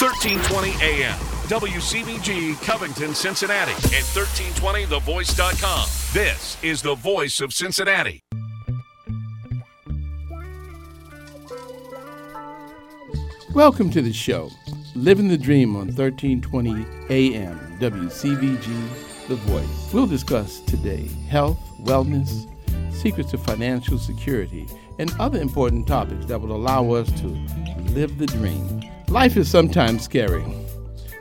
1320 AM, WCVG Covington, Cincinnati, and 1320thevoice.com. This is the voice of Cincinnati. Welcome to the show, Living the Dream on 1320 AM, WCVG The Voice. We'll discuss today health, wellness, secrets of financial security, and other important topics that will allow us to live the dream. Life is sometimes scary.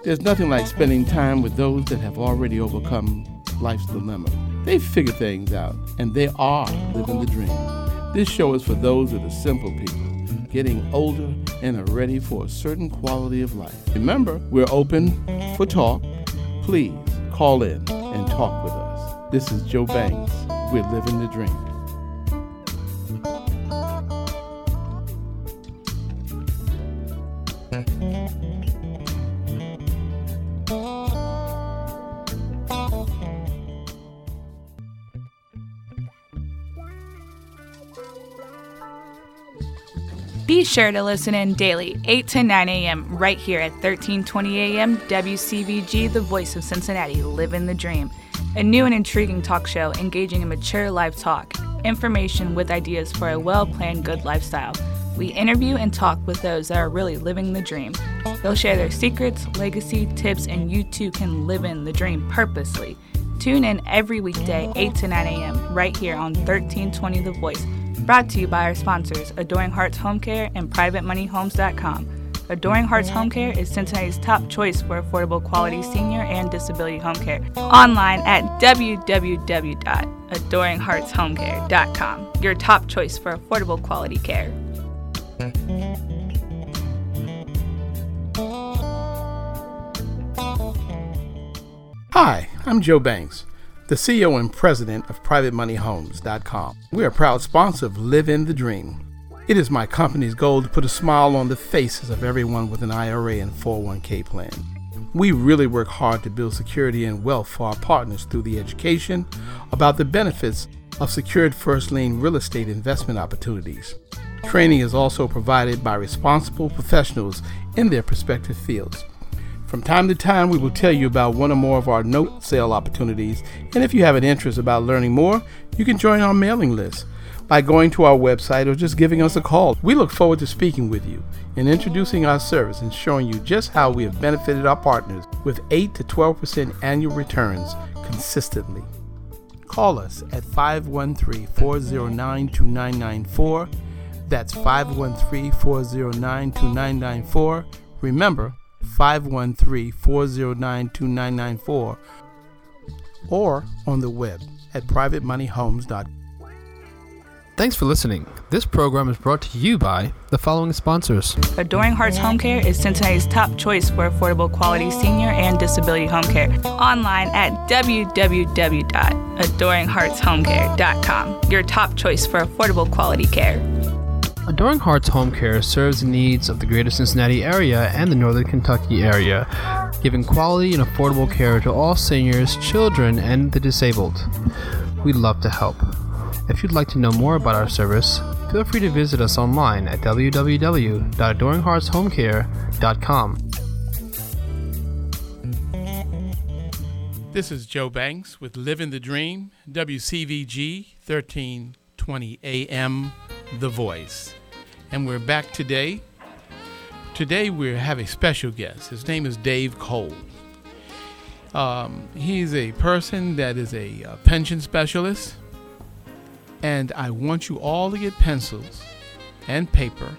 There's nothing like spending time with those that have already overcome life's dilemma. They've figured things out, and they are living the dream. This show is for those of the simple people getting older and are ready for a certain quality of life. Remember, we're open for talk. Please call in and talk with us. This is Joe Banks. We're living the dream. Be sure to listen in daily, 8 to 9 a.m., right here at 1320 a.m. WCVG, the voice of Cincinnati, Living the Dream. A new and intriguing talk show engaging in mature life talk, information with ideas for a well planned good lifestyle. We interview and talk with those that are really living the dream. They'll share their secrets, legacy, tips, and you too can live in the dream purposely. Tune in every weekday, 8 to 9 a.m., right here on 1320 The Voice Brought to you by our sponsors, Adoring Hearts Home Care and PrivateMoneyHomes.com. Adoring Hearts Home Care is Cincinnati's top choice for affordable quality senior and disability home care. Online at www.adoringheartshomecare.com. Your top choice for affordable quality care. Hi, I'm Joe Banks the CEO and president of PrivateMoneyHomes.com. We are a proud sponsor of Live in the Dream. It is my company's goal to put a smile on the faces of everyone with an IRA and 401k plan. We really work hard to build security and wealth for our partners through the education about the benefits of secured first lien real estate investment opportunities. Training is also provided by responsible professionals in their respective fields. From time to time, we will tell you about one or more of our note sale opportunities, and if you have an interest about learning more, you can join our mailing list by going to our website or just giving us a call. We look forward to speaking with you and introducing our service and showing you just how we have benefited our partners with 8 to 12% annual returns consistently. Call us at 513 409 2994. That's 513 409 2994. Remember, 513 409 2994 or on the web at privatemoneyhomes.com. Thanks for listening. This program is brought to you by the following sponsors. Adoring Hearts Home Care is Cincinnati's top choice for affordable quality senior and disability home care. Online at www.adoringheartshomecare.com. Your top choice for affordable quality care. Adoring Hearts Home Care serves the needs of the greater Cincinnati area and the northern Kentucky area, giving quality and affordable care to all seniors, children, and the disabled. We'd love to help. If you'd like to know more about our service, feel free to visit us online at www.adoringheartshomecare.com. This is Joe Banks with Living the Dream, WCVG 1320 AM, The Voice and we're back today. Today we have a special guest. His name is Dave Cole. Um, he's a person that is a, a pension specialist, and I want you all to get pencils and paper.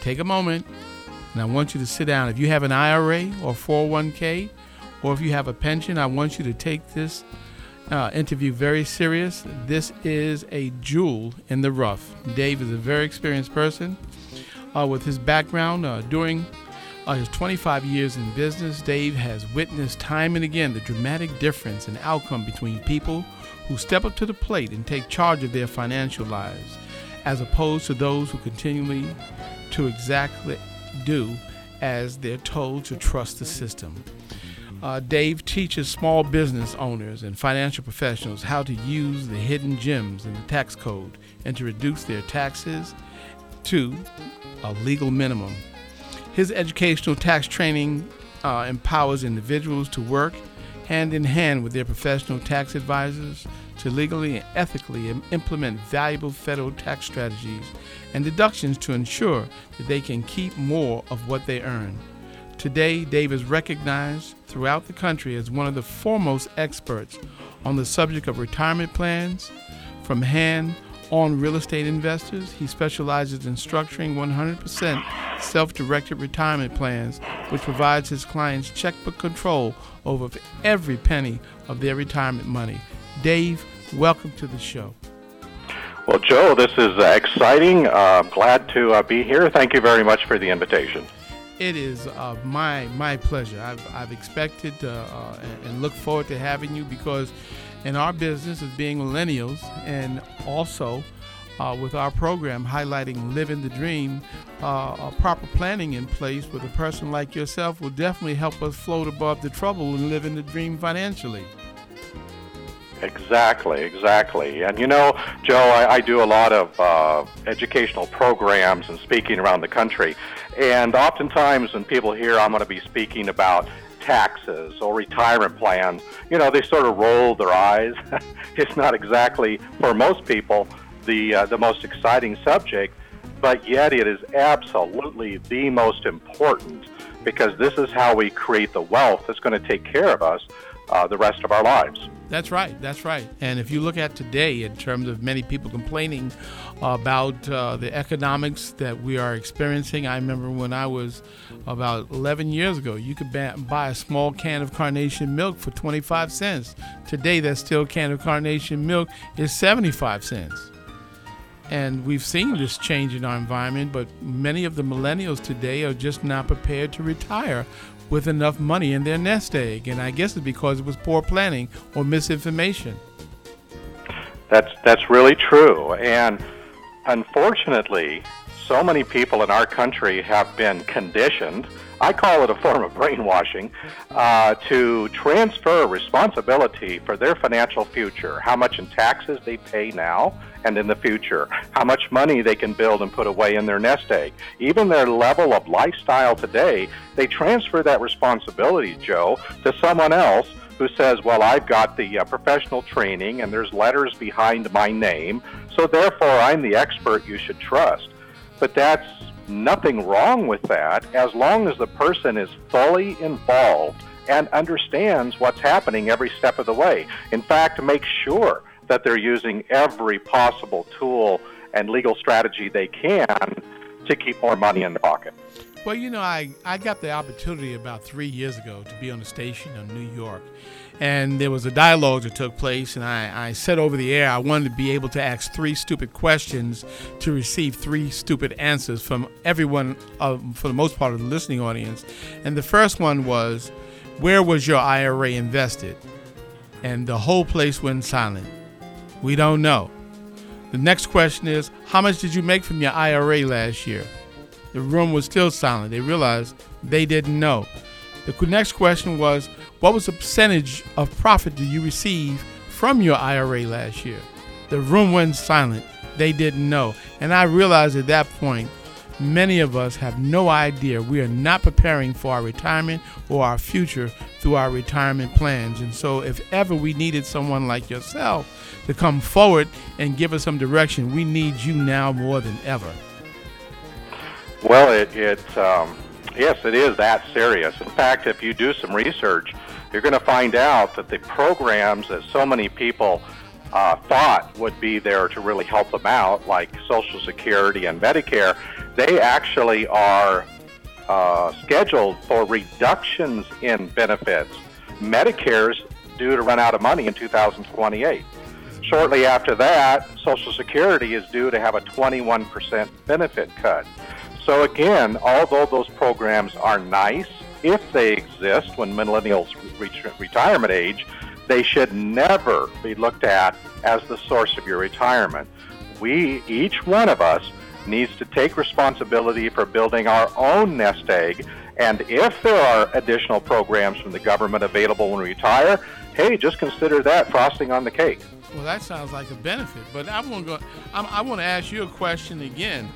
Take a moment, and I want you to sit down. If you have an IRA or 401k, or if you have a pension, I want you to take this uh, interview very serious. This is a jewel in the rough. Dave is a very experienced person. Uh, with his background uh, during uh, his 25 years in business, Dave has witnessed time and again the dramatic difference in outcome between people who step up to the plate and take charge of their financial lives, as opposed to those who continually to exactly do as they're told to trust the system. Uh, Dave teaches small business owners and financial professionals how to use the hidden gems in the tax code and to reduce their taxes to a legal minimum. His educational tax training uh, empowers individuals to work hand in hand with their professional tax advisors to legally and ethically implement valuable federal tax strategies and deductions to ensure that they can keep more of what they earn. Today, Dave is recognized throughout the country as one of the foremost experts on the subject of retirement plans. From hand on real estate investors, he specializes in structuring 100% self directed retirement plans, which provides his clients checkbook control over every penny of their retirement money. Dave, welcome to the show. Well, Joe, this is uh, exciting. Uh, glad to uh, be here. Thank you very much for the invitation. It is uh, my my pleasure. I've, I've expected uh, uh, and look forward to having you because in our business of being millennials and also uh, with our program highlighting living the dream, uh, proper planning in place with a person like yourself will definitely help us float above the trouble and living the dream financially. Exactly, exactly. And you know, Joe, I, I do a lot of uh, educational programs and speaking around the country. And oftentimes, when people hear I'm going to be speaking about taxes or retirement plans, you know, they sort of roll their eyes. it's not exactly, for most people, the, uh, the most exciting subject, but yet it is absolutely the most important because this is how we create the wealth that's going to take care of us uh, the rest of our lives. That's right. That's right. And if you look at today, in terms of many people complaining about uh, the economics that we are experiencing, I remember when I was about 11 years ago, you could buy a small can of carnation milk for 25 cents. Today, that still can of carnation milk is 75 cents. And we've seen this change in our environment, but many of the millennials today are just not prepared to retire with enough money in their nest egg. And I guess it's because it was poor planning or misinformation. That's that's really true. And unfortunately, so many people in our country have been conditioned. I call it a form of brainwashing uh, to transfer responsibility for their financial future, how much in taxes they pay now, and in the future, how much money they can build and put away in their nest egg. Even their level of lifestyle today, they transfer that responsibility, Joe, to someone else who says, Well, I've got the uh, professional training and there's letters behind my name, so therefore I'm the expert you should trust. But that's nothing wrong with that as long as the person is fully involved and understands what's happening every step of the way. In fact, make sure that they're using every possible tool and legal strategy they can to keep more money in the pocket. Well, you know, I, I got the opportunity about three years ago to be on a station in New York. And there was a dialogue that took place, and I, I said over the air I wanted to be able to ask three stupid questions to receive three stupid answers from everyone, uh, for the most part of the listening audience. And the first one was, Where was your IRA invested? And the whole place went silent. We don't know. The next question is How much did you make from your IRA last year? The room was still silent. They realized they didn't know. The next question was What was the percentage of profit did you receive from your IRA last year? The room went silent. They didn't know. And I realized at that point Many of us have no idea. We are not preparing for our retirement or our future through our retirement plans. And so, if ever we needed someone like yourself to come forward and give us some direction, we need you now more than ever. Well, it, it um, yes, it is that serious. In fact, if you do some research, you're going to find out that the programs that so many people uh, thought would be there to really help them out, like Social Security and Medicare, they actually are uh, scheduled for reductions in benefits. Medicare's due to run out of money in 2028. Shortly after that, Social Security is due to have a 21% benefit cut. So, again, although those programs are nice, if they exist when millennials reach retirement age, they should never be looked at as the source of your retirement. We, each one of us, needs to take responsibility for building our own nest egg. And if there are additional programs from the government available when we retire, hey, just consider that frosting on the cake. Well, that sounds like a benefit. But I want to go. I'm, I want to ask you a question again.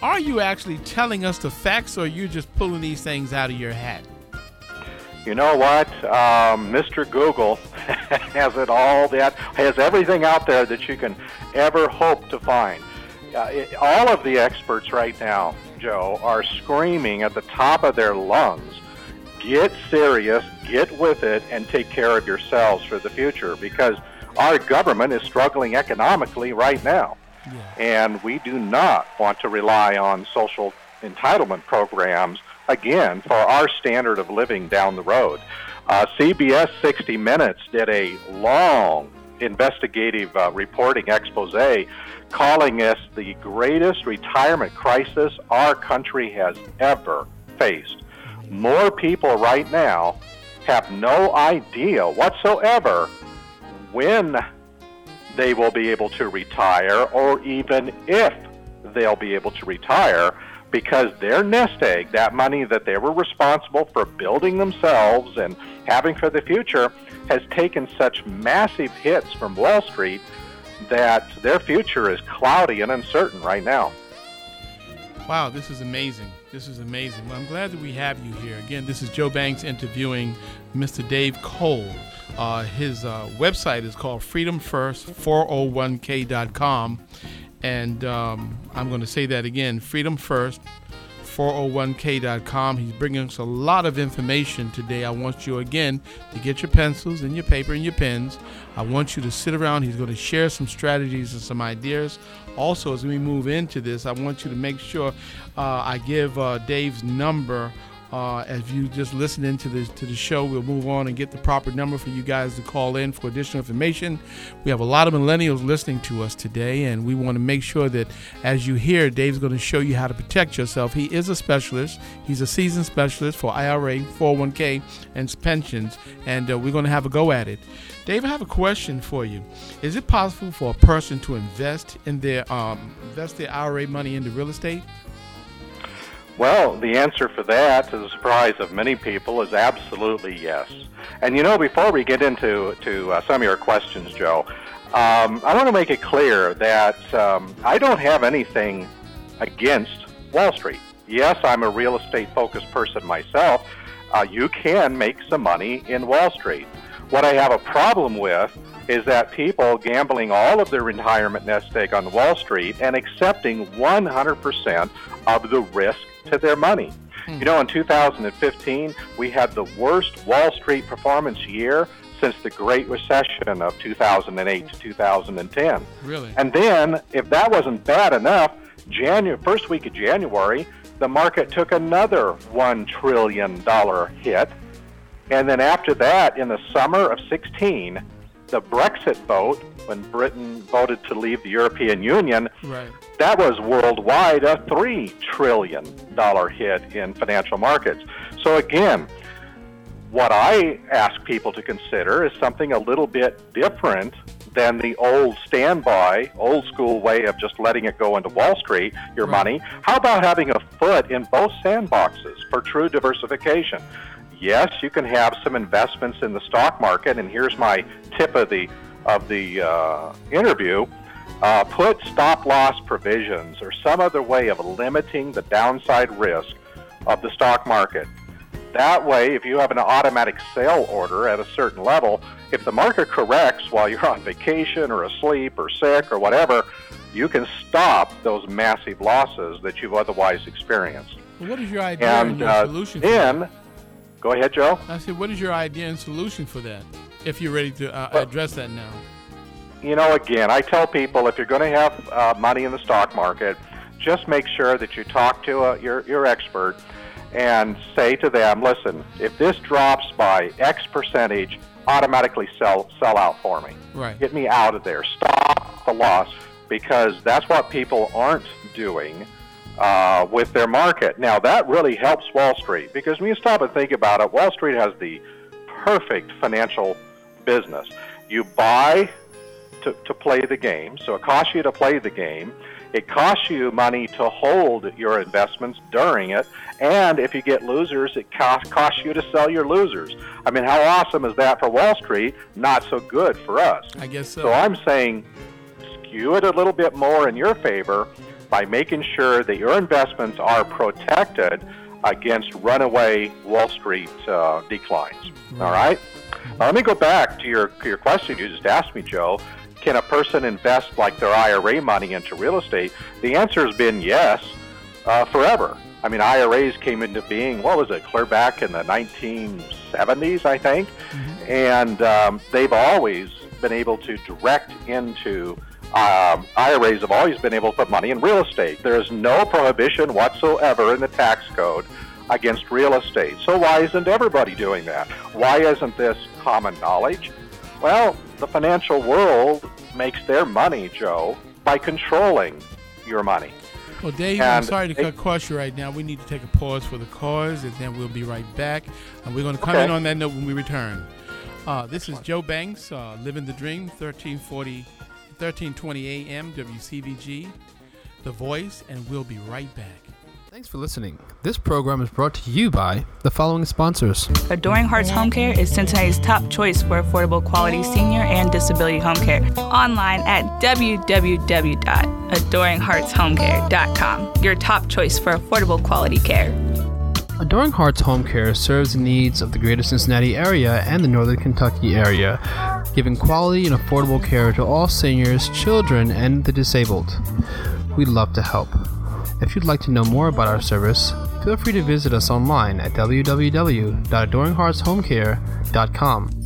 are you actually telling us the facts or are you just pulling these things out of your hat? You know what? Um, Mr. Google has it all that has everything out there that you can ever hope to find. Uh, it, all of the experts right now, Joe, are screaming at the top of their lungs get serious, get with it, and take care of yourselves for the future because our government is struggling economically right now. Yeah. And we do not want to rely on social entitlement programs, again, for our standard of living down the road. Uh, CBS 60 Minutes did a long investigative uh, reporting expose calling this the greatest retirement crisis our country has ever faced. More people right now have no idea whatsoever when they will be able to retire or even if they'll be able to retire because their nest egg, that money that they were responsible for building themselves and having for the future, has taken such massive hits from Wall Street that their future is cloudy and uncertain right now. Wow, this is amazing. This is amazing. Well, I'm glad that we have you here. Again, this is Joe Banks interviewing Mr. Dave Cole. Uh, his uh, website is called freedomfirst401k.com. And um, I'm going to say that again freedomfirst401k.com. He's bringing us a lot of information today. I want you again to get your pencils and your paper and your pens. I want you to sit around. He's going to share some strategies and some ideas. Also, as we move into this, I want you to make sure uh, I give uh, Dave's number uh, as you just listen into the to the show, we'll move on and get the proper number for you guys to call in for additional information. We have a lot of millennials listening to us today, and we want to make sure that as you hear, Dave's going to show you how to protect yourself. He is a specialist. He's a seasoned specialist for IRA, 401k, and pensions, and uh, we're going to have a go at it. Dave, I have a question for you. Is it possible for a person to invest in their um, invest their IRA money into real estate? Well, the answer for that, to the surprise of many people, is absolutely yes. And you know, before we get into to uh, some of your questions, Joe, um, I want to make it clear that um, I don't have anything against Wall Street. Yes, I'm a real estate focused person myself. Uh, you can make some money in Wall Street. What I have a problem with is that people gambling all of their retirement nest egg on Wall Street and accepting 100% of the risk to their money. You hmm. know, in 2015, we had the worst Wall Street performance year since the Great Recession of 2008 to 2010. Really? And then, if that wasn't bad enough, January, first week of January, the market took another $1 trillion hit. And then after that, in the summer of 16, the Brexit vote, when Britain voted to leave the European Union, right. That was worldwide a $3 trillion hit in financial markets. So, again, what I ask people to consider is something a little bit different than the old standby, old school way of just letting it go into Wall Street, your right. money. How about having a foot in both sandboxes for true diversification? yes, you can have some investments in the stock market, and here's my tip of the of the uh, interview. Uh, put stop loss provisions or some other way of limiting the downside risk of the stock market. That way, if you have an automatic sale order at a certain level, if the market corrects while you're on vacation or asleep or sick or whatever, you can stop those massive losses that you've otherwise experienced. Well, what is your idea and, and your uh, solution? Then, Go ahead, Joe. I said, what is your idea and solution for that, if you're ready to uh, well, address that now? You know, again, I tell people if you're going to have uh, money in the stock market, just make sure that you talk to a, uh, your, your expert and say to them, listen, if this drops by X percentage, automatically sell, sell out for me. Right. Get me out of there. Stop the loss because that's what people aren't doing uh, with their market. Now, that really helps Wall Street because when you stop and think about it, Wall Street has the perfect financial business. You buy to, to play the game, so it costs you to play the game. It costs you money to hold your investments during it, and if you get losers, it cost, costs you to sell your losers. I mean, how awesome is that for Wall Street? Not so good for us. I guess so. So I'm saying skew it a little bit more in your favor by making sure that your investments are protected against runaway Wall Street uh, declines. All right? Now, let me go back to your, your question you just asked me, Joe. Can a person invest like their IRA money into real estate? The answer has been yes, uh, forever. I mean, IRAs came into being, what was it, clear back in the 1970s, I think. Mm-hmm. And um, they've always been able to direct into um, IRAs have always been able to put money in real estate. There is no prohibition whatsoever in the tax code against real estate. So why isn't everybody doing that? Why isn't this common knowledge? Well, the financial world makes their money, Joe, by controlling your money. Well, Dave, and I'm sorry to cut across you right now. We need to take a pause for the cause, and then we'll be right back. And we're going to come okay. in on that note when we return. Uh, this is Joe Banks, uh, Living the Dream, 1340, 1320 AM, WCVG, The Voice, and we'll be right back. Thanks for listening. This program is brought to you by the following sponsors. Adoring Hearts Home Care is Cincinnati's top choice for affordable quality senior and disability home care. Online at www.adoringheartshomecare.com. Your top choice for affordable quality care. Adoring Hearts Home Care serves the needs of the greater Cincinnati area and the northern Kentucky area, giving quality and affordable care to all seniors, children, and the disabled. We'd love to help. If you'd like to know more about our service, feel free to visit us online at www.adoringheartshomecare.com.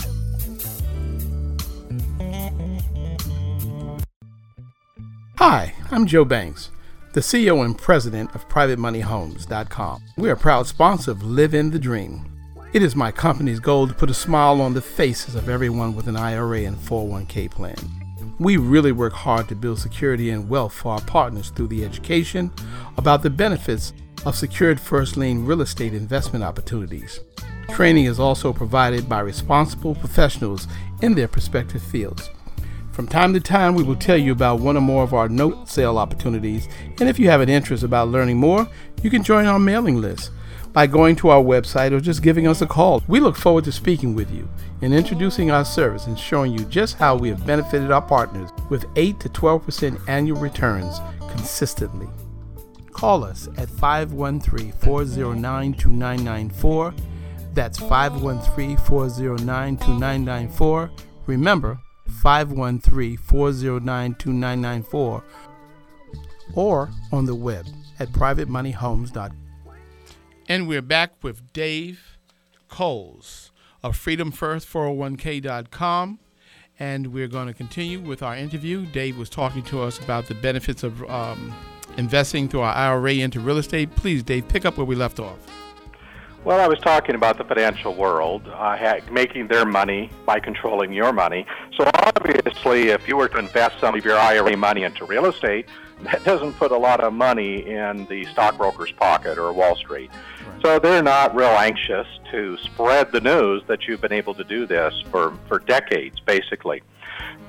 Hi, I'm Joe Banks, the CEO and president of PrivateMoneyHomes.com. We are a proud sponsor of Live in the Dream. It is my company's goal to put a smile on the faces of everyone with an IRA and 401k plan. We really work hard to build security and wealth for our partners through the education about the benefits of secured first lien real estate investment opportunities. Training is also provided by responsible professionals in their respective fields. From time to time, we will tell you about one or more of our note sale opportunities, and if you have an interest about learning more, you can join our mailing list by going to our website or just giving us a call. We look forward to speaking with you and introducing our service and showing you just how we have benefited our partners with 8 to 12% annual returns consistently. Call us at 513 409 2994. That's 513 409 2994. Remember, 513 409 2994 or on the web at privatemoneyhomes.com. And we're back with Dave Coles of freedomfirst401k.com. And we're going to continue with our interview. Dave was talking to us about the benefits of um, investing through our IRA into real estate. Please, Dave, pick up where we left off. Well, I was talking about the financial world uh, making their money by controlling your money. So obviously, if you were to invest some of your IRA money into real estate, that doesn't put a lot of money in the stockbroker's pocket or Wall Street. Right. So they're not real anxious to spread the news that you've been able to do this for, for decades, basically.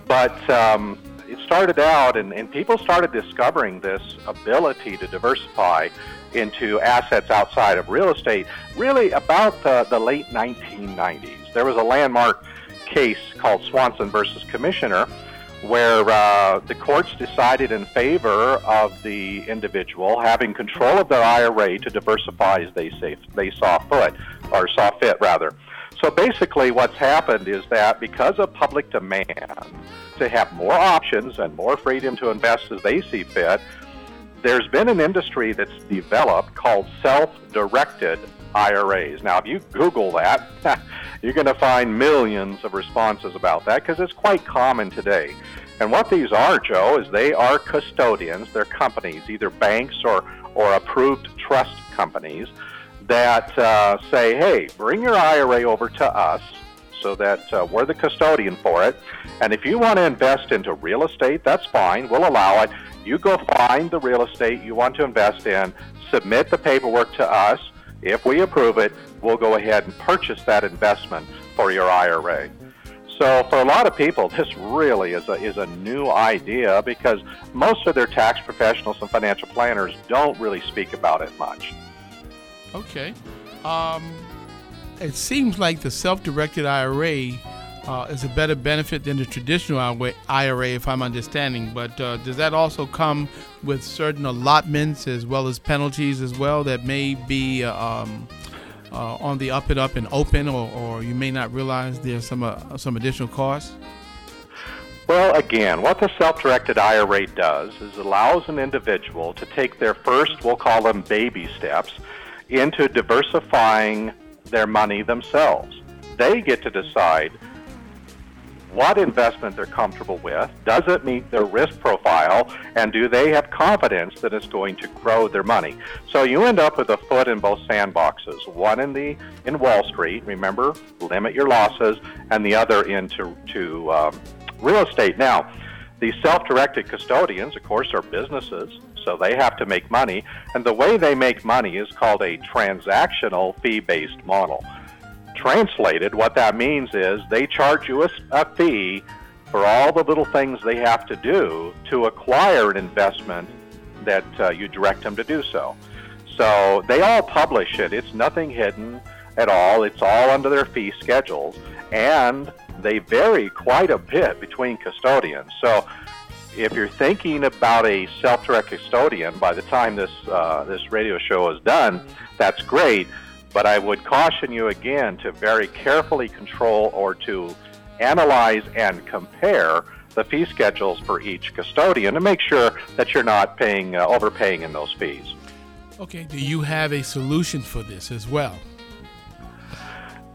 But um, it started out, and, and people started discovering this ability to diversify into assets outside of real estate really about the, the late 1990s. There was a landmark case called Swanson versus Commissioner where uh, the courts decided in favor of the individual having control of their IRA to diversify as they say, they saw fit or saw fit rather. So basically, what's happened is that because of public demand to have more options and more freedom to invest as they see fit, there's been an industry that's developed called self-directed IRAs. Now, if you Google that, you're going to find millions of responses about that because it's quite common today. And what these are, Joe, is they are custodians. They're companies, either banks or, or approved trust companies, that uh, say, hey, bring your IRA over to us so that uh, we're the custodian for it. And if you want to invest into real estate, that's fine. We'll allow it. You go find the real estate you want to invest in, submit the paperwork to us. If we approve it, we'll go ahead and purchase that investment for your IRA. So for a lot of people, this really is a, is a new idea because most of their tax professionals and financial planners don't really speak about it much. Okay. Um, it seems like the self-directed IRA uh, is a better benefit than the traditional IRA, if I'm understanding. But uh, does that also come with certain allotments as well as penalties as well that may be uh, um, uh, on the up and up and open, or, or you may not realize there's some uh, some additional costs? Well, again, what the self-directed IRA does is allows an individual to take their first, we'll call them baby steps, into diversifying their money themselves. They get to decide what investment they're comfortable with, does it meet their risk profile, and do they have confidence that it's going to grow their money? So you end up with a foot in both sandboxes, one in the in Wall Street, remember, limit your losses, and the other into to um, real estate. Now, the self-directed custodians, of course, are businesses, so they have to make money, and the way they make money is called a transactional fee-based model. Translated, what that means is they charge you a, a fee for all the little things they have to do to acquire an investment that uh, you direct them to do so. So they all publish it. It's nothing hidden at all. It's all under their fee schedules, and they vary quite a bit between custodians. So if you're thinking about a self-direct custodian, by the time this uh, this radio show is done, that's great. But I would caution you again to very carefully control or to analyze and compare the fee schedules for each custodian to make sure that you're not paying uh, overpaying in those fees. Okay, do you have a solution for this as well?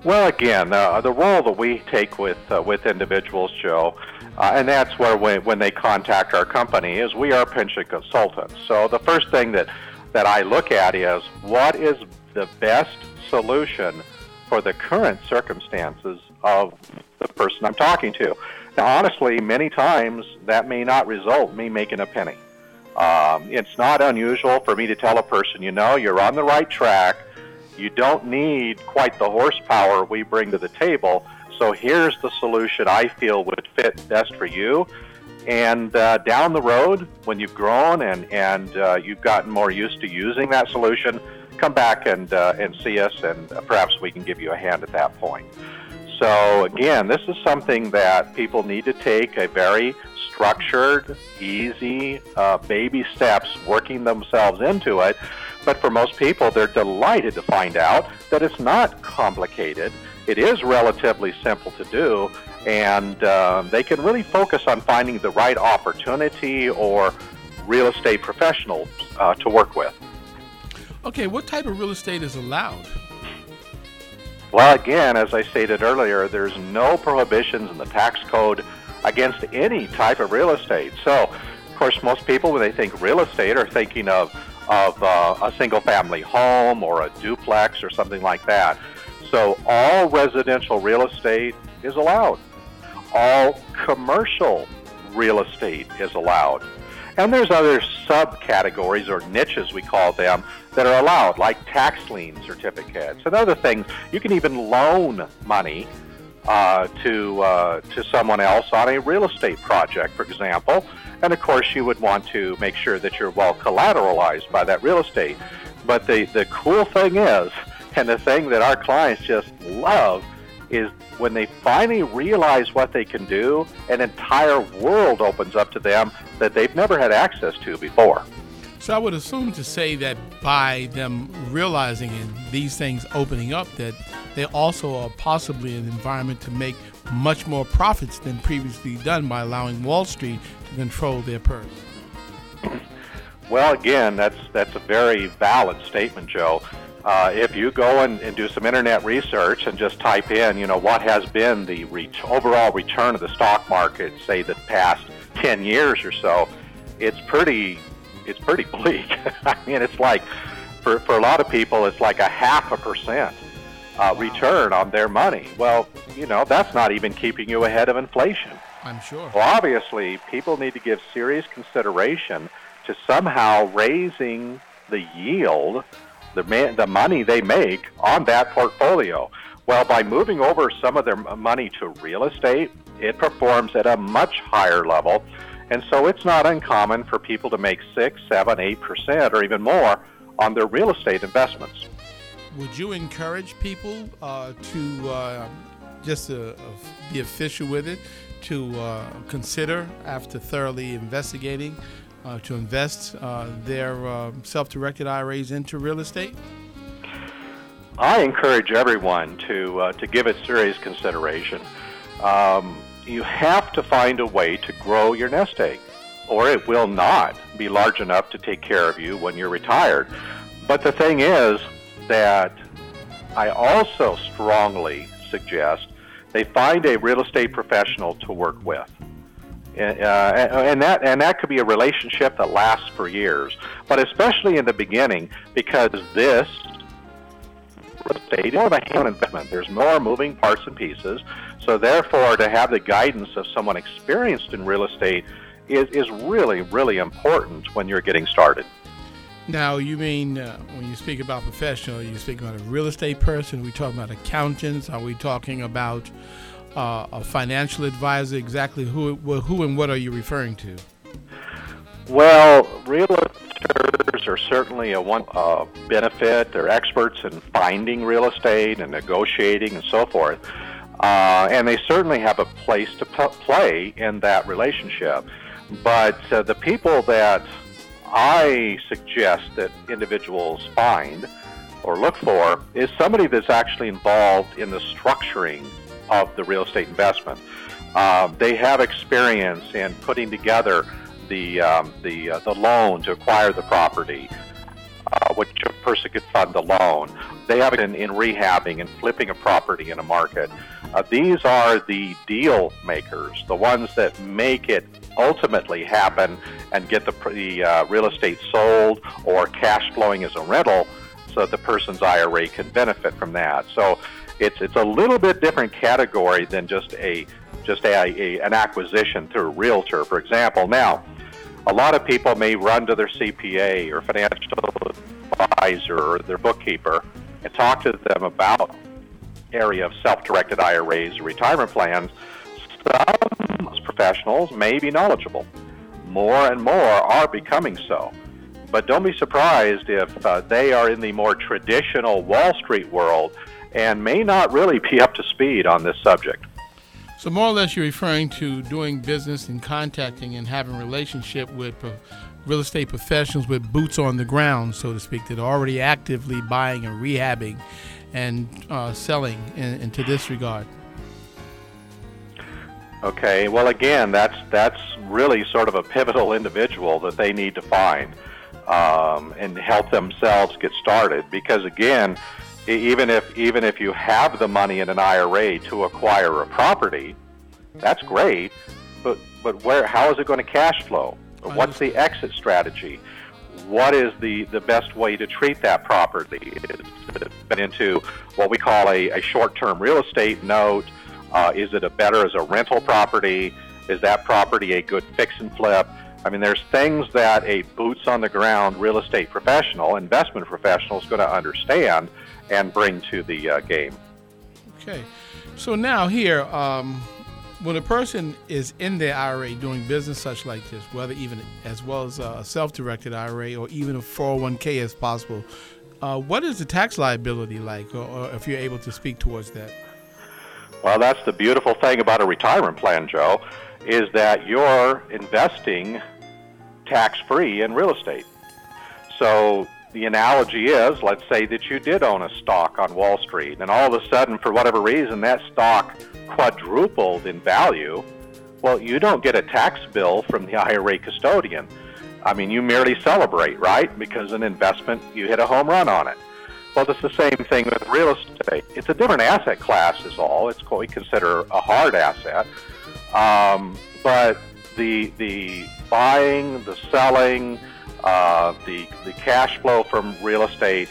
Well, again, uh, the role that we take with uh, with individuals, Joe, uh, and that's where when, when they contact our company is we are pension consultants. So the first thing that that I look at is what is the best solution for the current circumstances of the person I'm talking to. Now, honestly, many times that may not result me making a penny. Um, it's not unusual for me to tell a person, you know, you're on the right track. You don't need quite the horsepower we bring to the table. So here's the solution I feel would fit best for you. And uh, down the road, when you've grown and, and uh, you've gotten more used to using that solution, come back and, uh, and see us, and perhaps we can give you a hand at that point. So, again, this is something that people need to take a very structured, easy, uh, baby steps, working themselves into it. But for most people, they're delighted to find out that it's not complicated. It is relatively simple to do, and uh, they can really focus on finding the right opportunity or real estate professionals uh, to work with. Okay, what type of real estate is allowed? Well, again, as I stated earlier, there's no prohibitions in the tax code against any type of real estate. So, of course, most people, when they think real estate, are thinking of of uh, a single family home or a duplex or something like that. So, all residential real estate is allowed. All commercial real estate is allowed. And there's other subcategories or niches, we call them, that are allowed, like tax lien certificates and other things. You can even loan money uh, to uh, to someone else on a real estate project, for example. And of course, you would want to make sure that you're well collateralized by that real estate. But the the cool thing is, and the thing that our clients just love is when they finally realize what they can do, an entire world opens up to them that they've never had access to before. So I would assume to say that by them realizing and these things opening up, that they also are possibly an environment to make much more profits than previously done by allowing Wall Street to control their purse. Well, again, that's that's a very valid statement, Joe. Uh, if you go and, and, do some internet research and just type in, you know, what has been the overall return of the stock market, say the past 10 years or so, it's pretty, it's pretty bleak. I mean, it's like, for, for a lot of people, it's like a half a percent uh, return on their money. Well, you know, that's not even keeping you ahead of inflation. I'm sure. Well, obviously, people need to give serious consideration to somehow raising the yield the, man, the money they make on that portfolio. Well, by moving over some of their money to real estate, it performs at a much higher level. And so it's not uncommon for people to make six, seven, eight percent or even more on their real estate investments. Would you encourage people uh, to uh, just to uh, be official with it, to uh, consider after thoroughly investigating uh, to invest uh, their uh, self-directed IRAs into real estate? I encourage everyone to uh, to give it serious consideration. Um, you have to find a way to grow your nest egg, or it will not be large enough to take care of you when you're retired. But the thing is that I also strongly suggest they find a real estate professional to work with. Uh, and that and that could be a relationship that lasts for years, but especially in the beginning because this real estate is more of a hand investment. There's more moving parts and pieces, so therefore to have the guidance of someone experienced in real estate is is really really important when you're getting started. Now, you mean uh, when you speak about professional, you speak about a real estate person? Are we talking about accountants? Are we talking about uh, a financial advisor? Exactly who, who and what are you referring to? Well, realtors are certainly a one uh, benefit. They're experts in finding real estate and negotiating and so forth. Uh, and they certainly have a place to p- play in that relationship. But uh, the people that I suggest that individuals find or look for is somebody that's actually involved in the structuring of the real estate investment. Uh, they have experience in putting together the um, the uh, the loan to acquire the property, uh, which a person could fund the loan. They have it in, in rehabbing and flipping a property in a market. Uh, these are the deal makers, the ones that make it ultimately happen and get the, the uh, real estate sold or cash flowing as a rental so that the person's IRA can benefit from that. So it's it's a little bit different category than just a just a, a an acquisition through a realtor, for example. Now, a lot of people may run to their CPA or financial advisor or their bookkeeper and talk to them about area of self-directed IRAs or retirement plans. Some professionals may be knowledgeable. More and more are becoming so. But don't be surprised if uh, they are in the more traditional Wall Street world and may not really be up to speed on this subject. So more or less, you're referring to doing business and contacting and having relationship with real estate professionals with boots on the ground, so to speak, that are already actively buying and rehabbing and uh, selling in, into this regard. Okay. Well, again, that's that's really sort of a pivotal individual that they need to find um, and help themselves get started. Because again, even if even if you have the money in an IRA to acquire a property, that's great. But but where how is it going to cash flow? What's the exit strategy? What is the, the best way to treat that property? Is it into what we call a, a short-term real estate note? Uh, is it a better as a rental property? Is that property a good fix and flip? I mean, there's things that a boots on the ground real estate professional, investment professional, is going to understand and bring to the uh, game. Okay, so now here, um, when a person is in their IRA doing business such like this, whether even as well as a self-directed IRA or even a 401k as possible, uh, what is the tax liability like, or, or if you're able to speak towards that? Well, that's the beautiful thing about a retirement plan, Joe, is that you're investing tax-free in real estate. So the analogy is let's say that you did own a stock on Wall Street, and all of a sudden, for whatever reason, that stock quadrupled in value. Well, you don't get a tax bill from the IRA custodian. I mean, you merely celebrate, right? Because an investment, you hit a home run on it. Well, it's the same thing with real estate. It's a different asset class, is all. It's what we consider a hard asset. Um, but the the buying, the selling, uh, the the cash flow from real estate,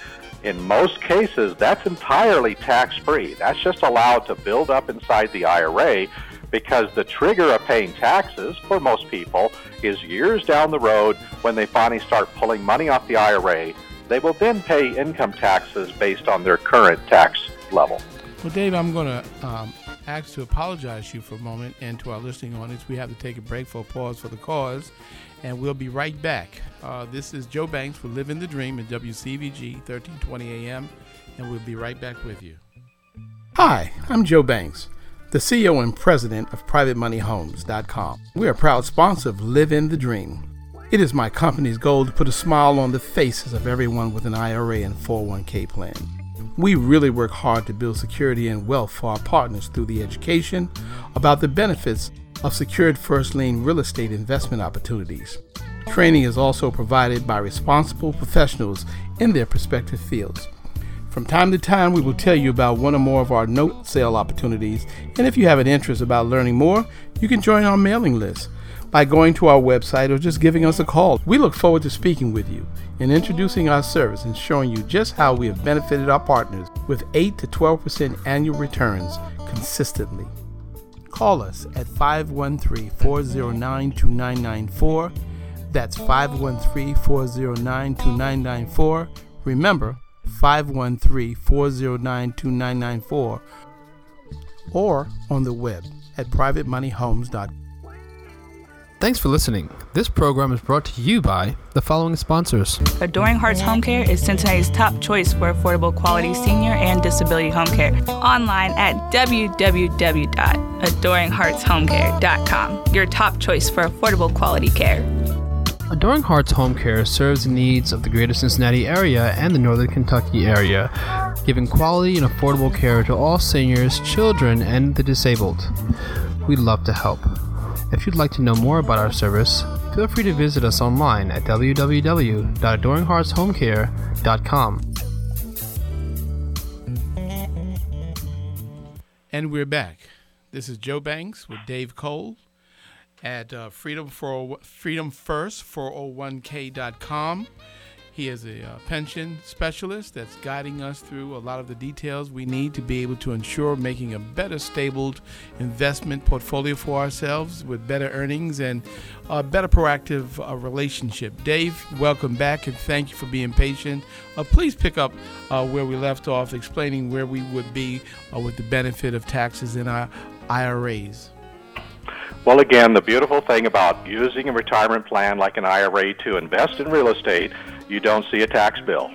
in most cases, that's entirely tax free. That's just allowed to build up inside the IRA because the trigger of paying taxes for most people is years down the road when they finally start pulling money off the IRA. They will then pay income taxes based on their current tax level. Well, Dave, I'm going to um, ask to apologize to you for a moment and to our listening audience. We have to take a break for a pause for the cause and we'll be right back. Uh, this is Joe Banks for Living the Dream at WCVG 1320 AM, and we'll be right back with you. Hi, I'm Joe Banks. the CEO and president of PrivateMoneyHomes.com. We are a proud sponsor of Live in the Dream. It is my company's goal to put a smile on the faces of everyone with an IRA and 401k plan. We really work hard to build security and wealth for our partners through the education about the benefits of secured first lien real estate investment opportunities. Training is also provided by responsible professionals in their respective fields. From time to time, we will tell you about one or more of our note sale opportunities, and if you have an interest about learning more, you can join our mailing list by going to our website or just giving us a call. We look forward to speaking with you and introducing our service and showing you just how we have benefited our partners with 8 to 12% annual returns consistently. Call us at 513 409 2994. That's 513 409 2994. Remember, 513 409 2994 or on the web at privatemoneyhomes.com. Thanks for listening. This program is brought to you by the following sponsors. Adoring Hearts Home Care is Cincinnati's top choice for affordable quality senior and disability home care. Online at www.adoringheartshomecare.com. Your top choice for affordable quality care. Adoring Hearts Home Care serves the needs of the greater Cincinnati area and the northern Kentucky area, giving quality and affordable care to all seniors, children, and the disabled. We'd love to help. If you'd like to know more about our service, feel free to visit us online at www.adoringheartshomecare.com. And we're back. This is Joe Banks with Dave Cole at uh, Freedom for Freedom First 401k.com. He is a uh, pension specialist that's guiding us through a lot of the details we need to be able to ensure making a better stabled investment portfolio for ourselves with better earnings and a better proactive uh, relationship. Dave, welcome back and thank you for being patient. Uh, please pick up uh, where we left off, explaining where we would be uh, with the benefit of taxes in our IRAs. Well, again, the beautiful thing about using a retirement plan like an IRA to invest in real estate you don't see a tax bill.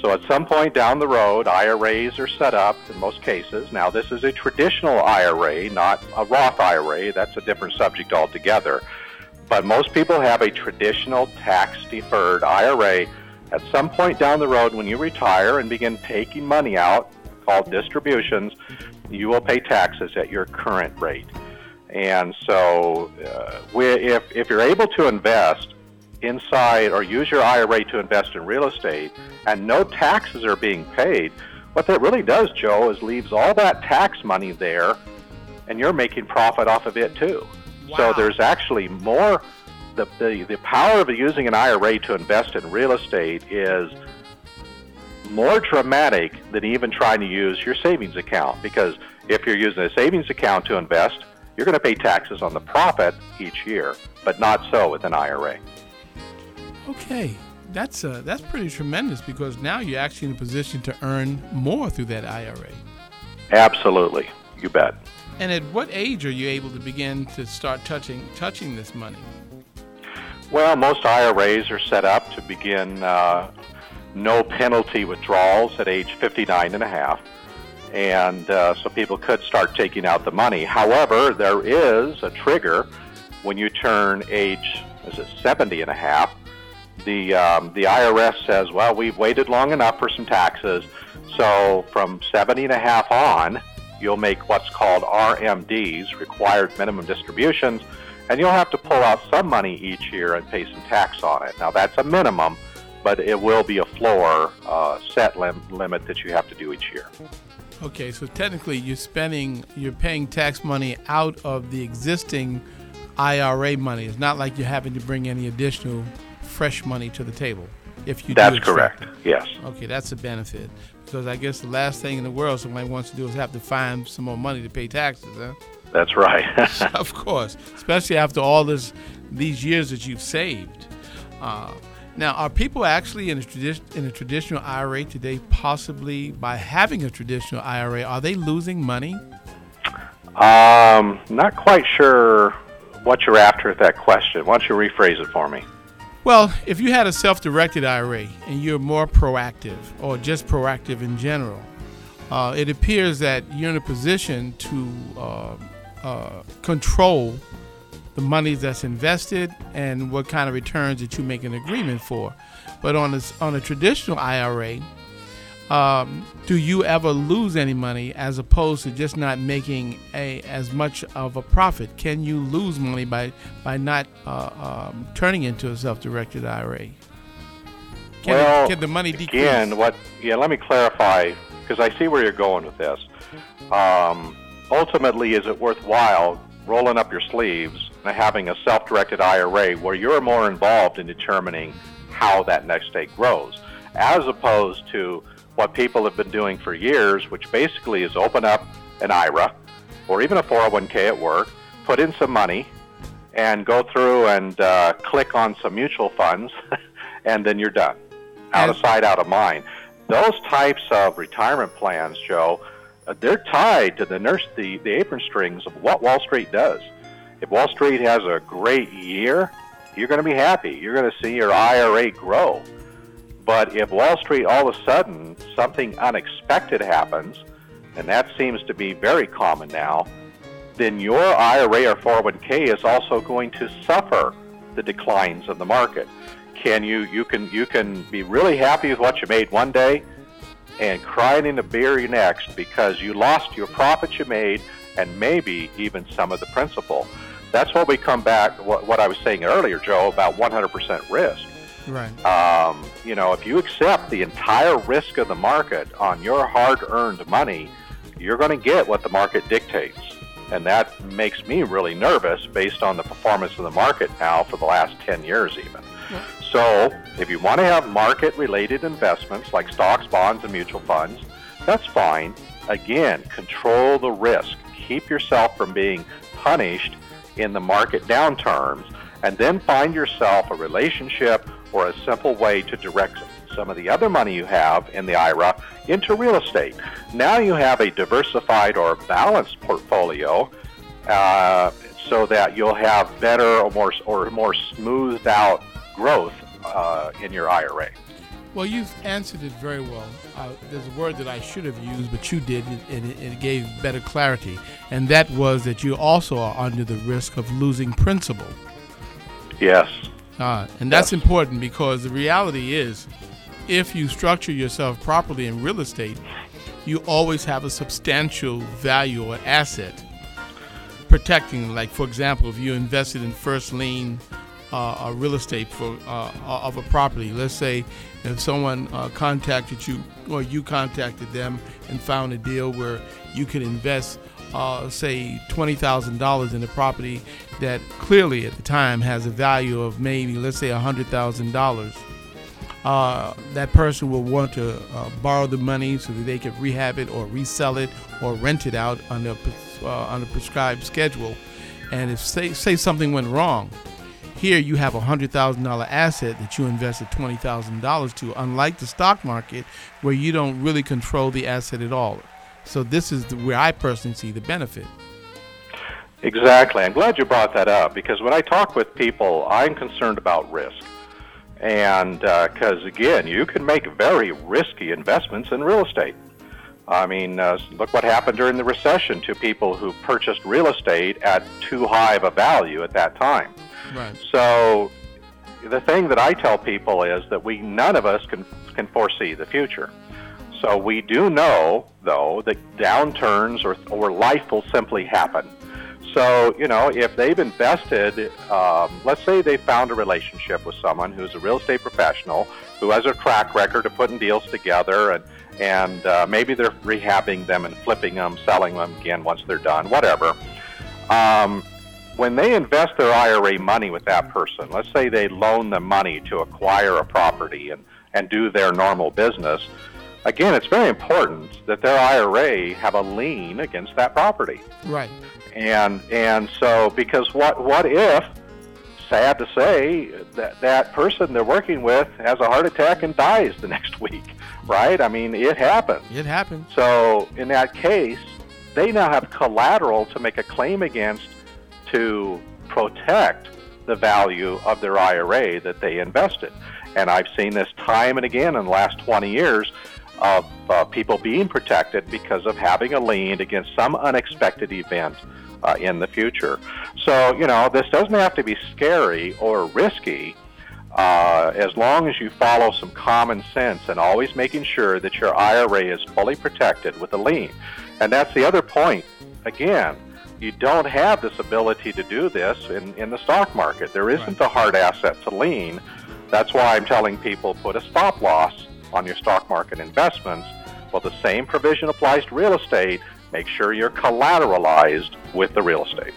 So at some point down the road, IRAs are set up in most cases. Now, this is a traditional IRA, not a Roth IRA. That's a different subject altogether. But most people have a traditional tax deferred IRA. At some point down the road, when you retire and begin taking money out, called distributions, you will pay taxes at your current rate. And so, uh, if, if you're able to invest inside or use your IRA to invest in real estate and no taxes are being paid, what that really does, Joe, is leaves all that tax money there and you're making profit off of it too. Wow. So there's actually more the, the, the power of using an IRA to invest in real estate is more dramatic than even trying to use your savings account because if you're using a savings account to invest, you're going to pay taxes on the profit each year, but not so with an IRA. Okay, that's uh, that's pretty tremendous because now you're actually in a position to earn more through that IRA. Absolutely, you bet. And at what age are you able to begin to start touching touching this money? Well, most IRAs are set up to begin uh, no penalty withdrawals at age 59 and a half. And uh, so people could start taking out the money. However, there is a trigger when you turn age, is it 70 and a half? The um, the IRS says, well, we've waited long enough for some taxes, so from 70 and a half on, you'll make what's called RMDs, required minimum distributions, and you'll have to pull out some money each year and pay some tax on it. Now that's a minimum, but it will be a floor uh, set lim- limit that you have to do each year. Okay, so technically you're spending, you're paying tax money out of the existing IRA money. It's not like you're having to bring any additional fresh money to the table. If you do. that's correct. It. Yes. Okay, that's a benefit because I guess the last thing in the world somebody wants to do is have to find some more money to pay taxes, huh? That's right. of course, especially after all this these years that you've saved. Uh, now, are people actually in a, tradi- in a traditional IRA today, possibly by having a traditional IRA, are they losing money? Um, not quite sure what you're after with that question. Why don't you rephrase it for me? Well, if you had a self directed IRA and you're more proactive or just proactive in general, uh, it appears that you're in a position to uh, uh, control the money that's invested and what kind of returns that you make an agreement for. But on a, on a traditional IRA, um, do you ever lose any money as opposed to just not making a as much of a profit? Can you lose money by by not uh, um, turning into a self-directed IRA? Can, well, can the money decrease? Again, what? Yeah, let me clarify because I see where you're going with this. Um, ultimately, is it worthwhile rolling up your sleeves and having a self-directed IRA where you're more involved in determining how that next state grows, as opposed to what people have been doing for years, which basically is open up an IRA or even a 401k at work, put in some money, and go through and uh, click on some mutual funds, and then you're done. Out of sight, out of mind. Those types of retirement plans, Joe, uh, they're tied to the nurse, the, the apron strings of what Wall Street does. If Wall Street has a great year, you're going to be happy. You're going to see your IRA grow. But if Wall Street all of a sudden something unexpected happens, and that seems to be very common now, then your IRA or 401k is also going to suffer the declines of the market. Can you you can you can be really happy with what you made one day and crying in the beer next because you lost your profits you made and maybe even some of the principal. That's what we come back what, what I was saying earlier, Joe, about 100% risk. Right. Um, you know, if you accept the entire risk of the market on your hard-earned money, you're going to get what the market dictates, and that makes me really nervous based on the performance of the market now for the last 10 years, even. Yeah. So, if you want to have market-related investments like stocks, bonds, and mutual funds, that's fine. Again, control the risk. Keep yourself from being punished in the market downturns, and then find yourself a relationship or a simple way to direct some of the other money you have in the IRA into real estate. Now you have a diversified or balanced portfolio uh, so that you'll have better or more, or more smoothed out growth uh, in your IRA. Well, you've answered it very well. Uh, there's a word that I should have used, but you did, and it, it, gave better clarity. And that was that you also are under the risk of losing principal. Yes. Uh, and that's yes. important because the reality is, if you structure yourself properly in real estate, you always have a substantial value or asset protecting. Like, for example, if you invested in first lien uh, real estate for uh, of a property, let's say if someone uh, contacted you or you contacted them and found a deal where you could invest uh, say $20,000 in a property that clearly at the time has a value of maybe, let's say, $100,000, uh, that person will want to uh, borrow the money so that they can rehab it or resell it or rent it out on a, uh, on a prescribed schedule. And if, say, say something went wrong, here you have a hundred thousand dollar asset that you invested twenty thousand dollars to, unlike the stock market where you don't really control the asset at all. So this is the, where I personally see the benefit. Exactly. I'm glad you brought that up because when I talk with people, I'm concerned about risk. And because, uh, again, you can make very risky investments in real estate. I mean, uh, look what happened during the recession to people who purchased real estate at too high of a value at that time. Right. So, the thing that I tell people is that we none of us can can foresee the future. So we do know, though, that downturns or, or life will simply happen. So, you know, if they've invested, um, let's say they found a relationship with someone who's a real estate professional who has a track record of putting deals together and, and uh, maybe they're rehabbing them and flipping them, selling them again once they're done, whatever. Um, when they invest their IRA money with that person, let's say they loan them money to acquire a property and, and do their normal business, again, it's very important that their IRA have a lien against that property. Right. And and so because what what if sad to say that that person they're working with has a heart attack and dies the next week, right? I mean, it happens. It happens. So in that case, they now have collateral to make a claim against to protect the value of their IRA that they invested. And I've seen this time and again in the last 20 years of uh, people being protected because of having a lien against some unexpected event uh, in the future. So, you know, this doesn't have to be scary or risky. Uh, as long as you follow some common sense and always making sure that your IRA is fully protected with a lien. And that's the other point. Again, you don't have this ability to do this in, in the stock market. There isn't a hard asset to lean. That's why I'm telling people put a stop loss on your stock market investments. Well, the same provision applies to real estate. Make sure you're collateralized with the real estate.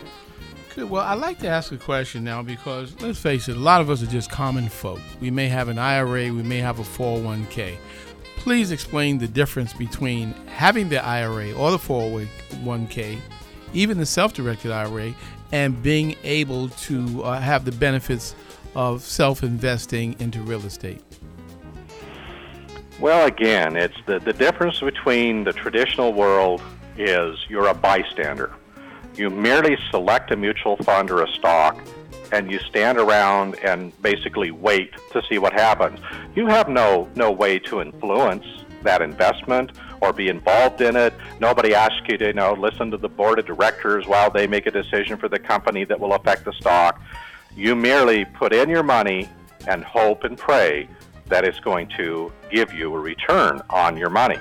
Good. Well, I'd like to ask a question now because let's face it, a lot of us are just common folk. We may have an IRA, we may have a 401k. Please explain the difference between having the IRA or the 401k, even the self directed IRA, and being able to uh, have the benefits of self investing into real estate. Well, again, it's the, the difference between the traditional world is you're a bystander. You merely select a mutual fund or a stock and you stand around and basically wait to see what happens. You have no no way to influence that investment or be involved in it. Nobody asks you to you know listen to the board of directors while they make a decision for the company that will affect the stock. You merely put in your money and hope and pray that it's going to give you a return on your money.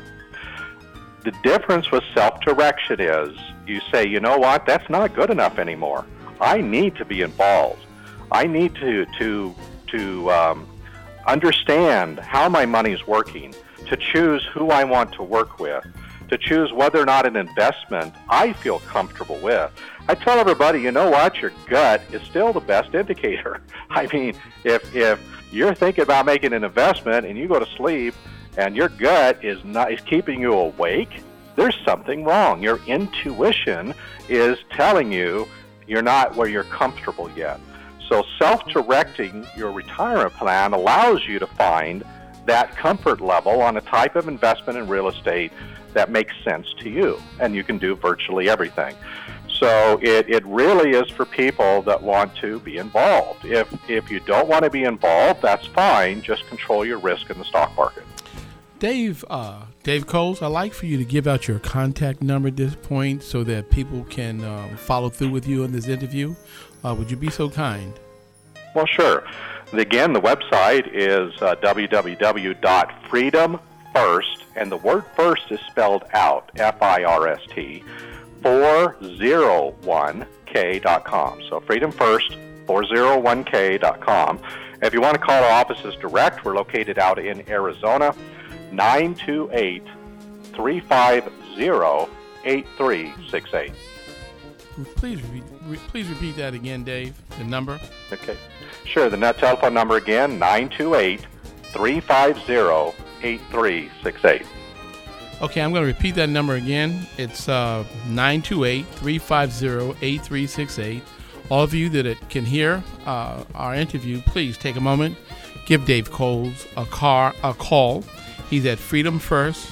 The difference with self direction is you say, you know what, that's not good enough anymore. I need to be involved. I need to, to, to um, understand how my money's working, to choose who I want to work with, to choose whether or not an investment I feel comfortable with. I tell everybody, you know what, your gut is still the best indicator. I mean, if, if you're thinking about making an investment and you go to sleep and your gut is not is keeping you awake, there's something wrong. Your intuition is telling you you're not where you're comfortable yet. So self-directing your retirement plan allows you to find that comfort level on a type of investment in real estate that makes sense to you and you can do virtually everything. So it, it really is for people that want to be involved. If, if you don't want to be involved, that's fine. Just control your risk in the stock market. Dave, uh, Dave Coles, I'd like for you to give out your contact number at this point so that people can uh, follow through with you in this interview. Uh, would you be so kind? Well, sure. Again, the website is uh, www.freedomfirst, and the word first is spelled out F I R S T 401k.com. So freedomfirst401k.com. If you want to call our offices direct, we're located out in Arizona, 928 350 8368. Please repeat, re- please repeat that again, Dave. The number. Okay. Sure. The net telephone number again, 928 350 8368. Okay, I'm going to repeat that number again. It's uh, 928 350 8368. All of you that can hear uh, our interview, please take a moment, give Dave Coles a, car, a call. He's at Freedom First,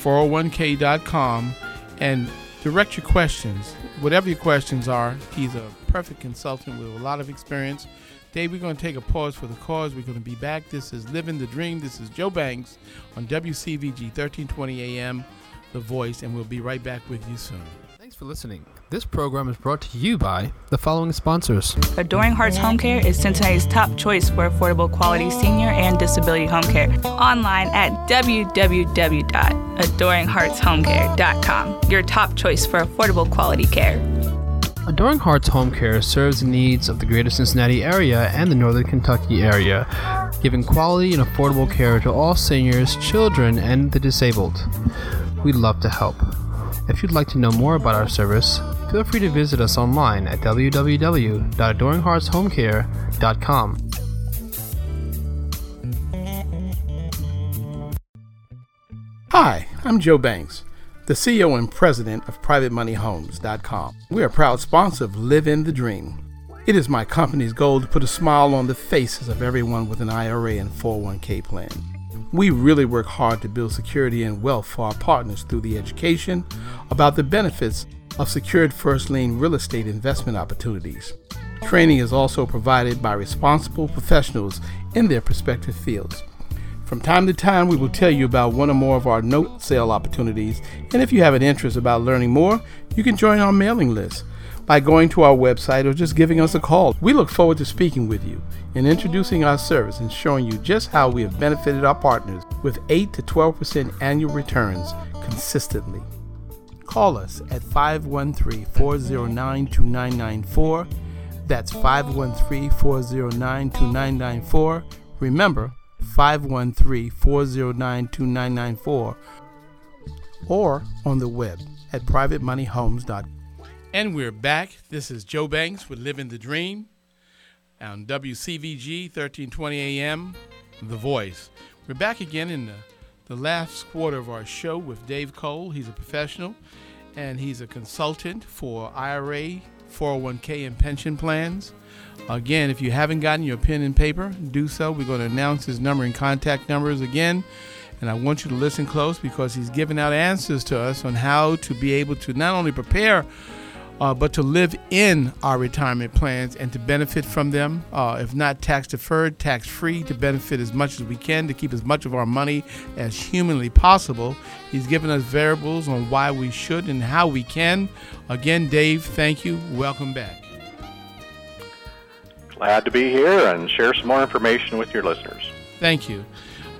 401k.com, and direct your questions. Whatever your questions are, he's a perfect consultant with a lot of experience. Dave, we're going to take a pause for the cause. We're going to be back. This is Living the Dream. This is Joe Banks on WCVG 1320 AM, The Voice, and we'll be right back with you soon. Thanks for listening. This program is brought to you by the following sponsors. Adoring Hearts Home Care is Cincinnati's top choice for affordable quality senior and disability home care. Online at www.adoringheartshomecare.com. Your top choice for affordable quality care. Adoring Hearts Home Care serves the needs of the greater Cincinnati area and the northern Kentucky area, giving quality and affordable care to all seniors, children, and the disabled. We'd love to help. If you'd like to know more about our service, feel free to visit us online at www.adoringheartshomecare.com. Hi, I'm Joe Banks, the CEO and president of PrivateMoneyHomes.com. We are a proud sponsor of Living the Dream. It is my company's goal to put a smile on the faces of everyone with an IRA and 401k plan. We really work hard to build security and wealth for our partners through the education about the benefits of secured first lien real estate investment opportunities. Training is also provided by responsible professionals in their respective fields. From time to time, we will tell you about one or more of our note sale opportunities, and if you have an interest about learning more, you can join our mailing list by going to our website or just giving us a call. We look forward to speaking with you and introducing our service and showing you just how we have benefited our partners with 8 to 12% annual returns consistently. Call us at 513 409 2994. That's 513 409 2994. Remember, 513 409 2994 or on the web at privatemoneyhomes.com. And we're back. This is Joe Banks with Living the Dream on WCVG 1320 AM, The Voice. We're back again in the, the last quarter of our show with Dave Cole. He's a professional and he's a consultant for IRA, 401k, and pension plans. Again, if you haven't gotten your pen and paper, do so. We're going to announce his number and contact numbers again. And I want you to listen close because he's giving out answers to us on how to be able to not only prepare uh, but to live in our retirement plans and to benefit from them, uh, if not tax deferred, tax free, to benefit as much as we can, to keep as much of our money as humanly possible. He's given us variables on why we should and how we can. Again, Dave, thank you. Welcome back. Glad to be here and share some more information with your listeners. Thank you.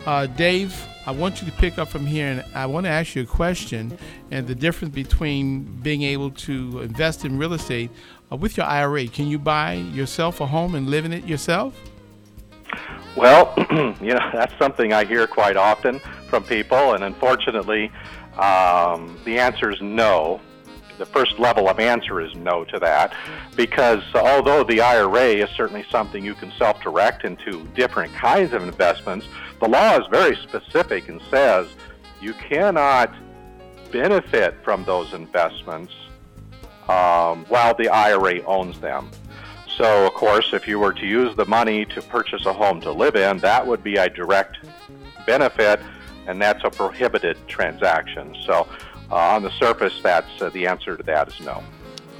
Uh, Dave, I want you to pick up from here, and I want to ask you a question and the difference between being able to invest in real estate uh, with your IRA. Can you buy yourself a home and live in it yourself? Well, you know, that's something I hear quite often from people, and unfortunately, um, the answer is no. The first level of answer is no to that, because although the IRA is certainly something you can self direct into different kinds of investments, the law is very specific and says you cannot benefit from those investments um, while the IRA owns them. So, of course, if you were to use the money to purchase a home to live in, that would be a direct benefit, and that's a prohibited transaction. So, uh, on the surface, that's uh, the answer to that is no.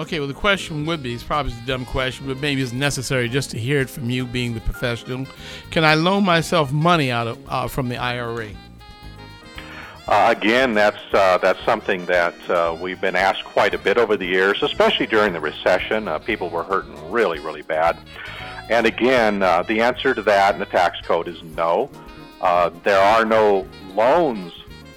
Okay, well, the question would be it's probably a dumb question, but maybe it's necessary just to hear it from you being the professional. Can I loan myself money out of uh, from the IRA? Uh, again, that's uh, that's something that uh, we've been asked quite a bit over the years, especially during the recession. Uh, people were hurting really, really bad. And again, uh, the answer to that in the tax code is no. Uh, there are no loans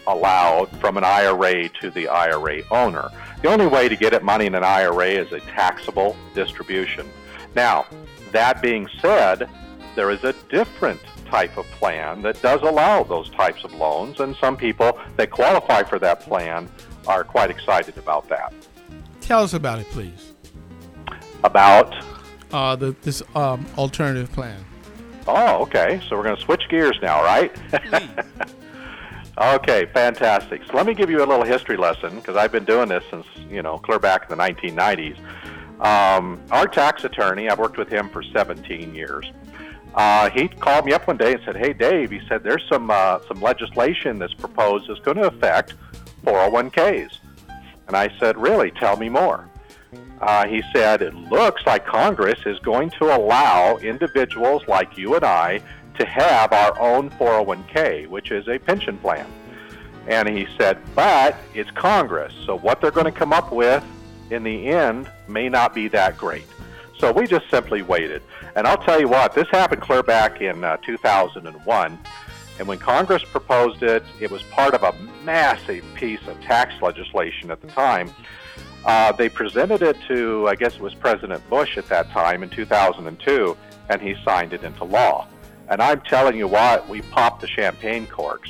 allowed from an IRA to the IRA owner. The only way to get at money in an IRA is a taxable distribution. Now, that being said, there is a different type of plan that does allow those types of loans, and some people that qualify for that plan are quite excited about that. Tell us about it, please. About uh, the, this um, alternative plan. Oh, okay. So we're going to switch gears now, right? Okay, fantastic. So let me give you a little history lesson because I've been doing this since, you know, clear back in the 1990s. Um, our tax attorney, I've worked with him for 17 years. Uh, he called me up one day and said, "Hey, Dave," he said, "There's some uh, some legislation that's proposed that's going to affect 401ks." And I said, "Really? Tell me more." Uh, he said, "It looks like Congress is going to allow individuals like you and I to have our own 401k, which is a pension plan. And he said, but it's Congress, so what they're going to come up with in the end may not be that great. So we just simply waited. And I'll tell you what, this happened clear back in uh, 2001. And when Congress proposed it, it was part of a massive piece of tax legislation at the time. Uh, they presented it to, I guess it was President Bush at that time in 2002, and he signed it into law. And I'm telling you what, we popped the champagne corks.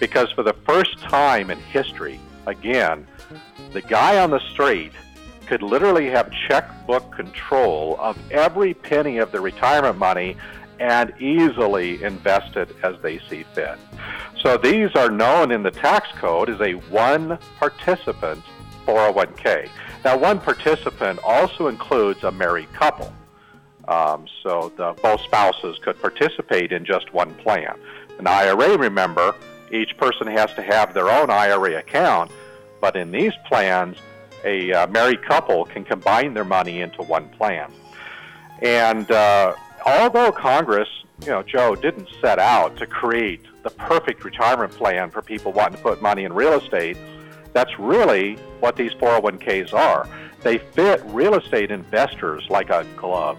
Because for the first time in history, again, the guy on the street could literally have checkbook control of every penny of the retirement money and easily invest it as they see fit. So these are known in the tax code as a one participant 401k. Now, one participant also includes a married couple. Um, so the, both spouses could participate in just one plan. An IRA, remember, each person has to have their own IRA account, but in these plans, a uh, married couple can combine their money into one plan. And uh, although Congress, you know, Joe, didn't set out to create the perfect retirement plan for people wanting to put money in real estate. That's really what these 401ks are. They fit real estate investors like a glove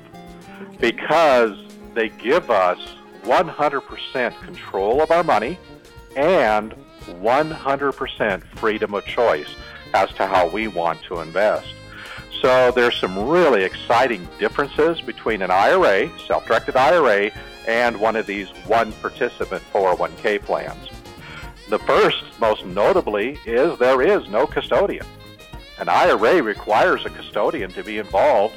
because they give us 100% control of our money and 100% freedom of choice as to how we want to invest. So there's some really exciting differences between an IRA, self-directed IRA, and one of these one participant 401k plans. The first, most notably, is there is no custodian. An IRA requires a custodian to be involved,